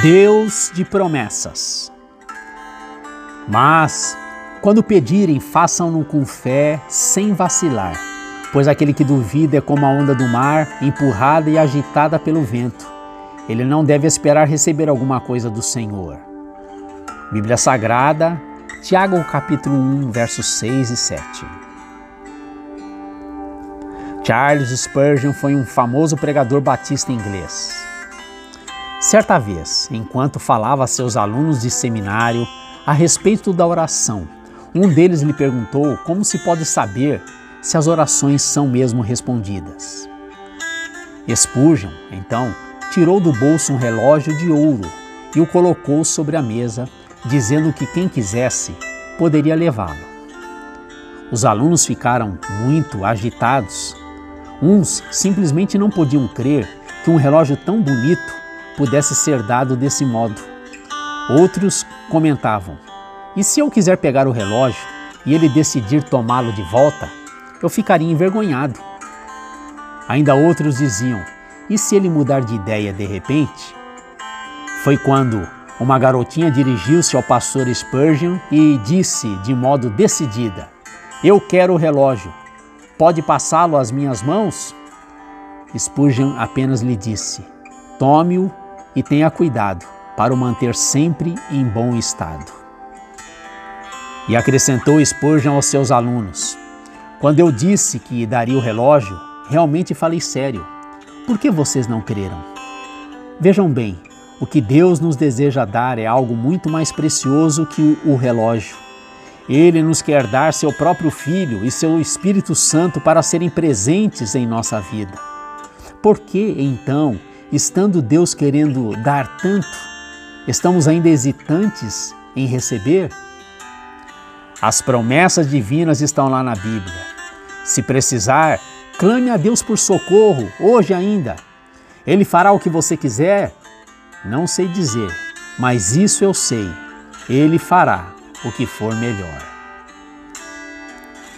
Deus de promessas. Mas, quando pedirem, façam-no com fé, sem vacilar, pois aquele que duvida é como a onda do mar, empurrada e agitada pelo vento. Ele não deve esperar receber alguma coisa do Senhor. Bíblia Sagrada, Tiago capítulo 1, versos 6 e 7. Charles Spurgeon foi um famoso pregador batista inglês. Certa vez, enquanto falava a seus alunos de seminário a respeito da oração, um deles lhe perguntou como se pode saber se as orações são mesmo respondidas. Spurgeon, então, tirou do bolso um relógio de ouro e o colocou sobre a mesa, dizendo que quem quisesse poderia levá-lo. Os alunos ficaram muito agitados. Uns simplesmente não podiam crer que um relógio tão bonito pudesse ser dado desse modo. Outros comentavam: e se eu quiser pegar o relógio e ele decidir tomá-lo de volta, eu ficaria envergonhado. Ainda outros diziam: e se ele mudar de ideia de repente? Foi quando uma garotinha dirigiu-se ao pastor Spurgeon e disse de modo decidida: Eu quero o relógio. Pode passá-lo às minhas mãos? Spurgeon apenas lhe disse: Tome-o e tenha cuidado para o manter sempre em bom estado. E acrescentou Spurgeon aos seus alunos: Quando eu disse que daria o relógio, realmente falei sério. Por que vocês não creram? Vejam bem, o que Deus nos deseja dar é algo muito mais precioso que o relógio. Ele nos quer dar seu próprio Filho e seu Espírito Santo para serem presentes em nossa vida. Por que, então, estando Deus querendo dar tanto, estamos ainda hesitantes em receber? As promessas divinas estão lá na Bíblia. Se precisar, clame a Deus por socorro, hoje ainda. Ele fará o que você quiser? Não sei dizer, mas isso eu sei. Ele fará o que for melhor.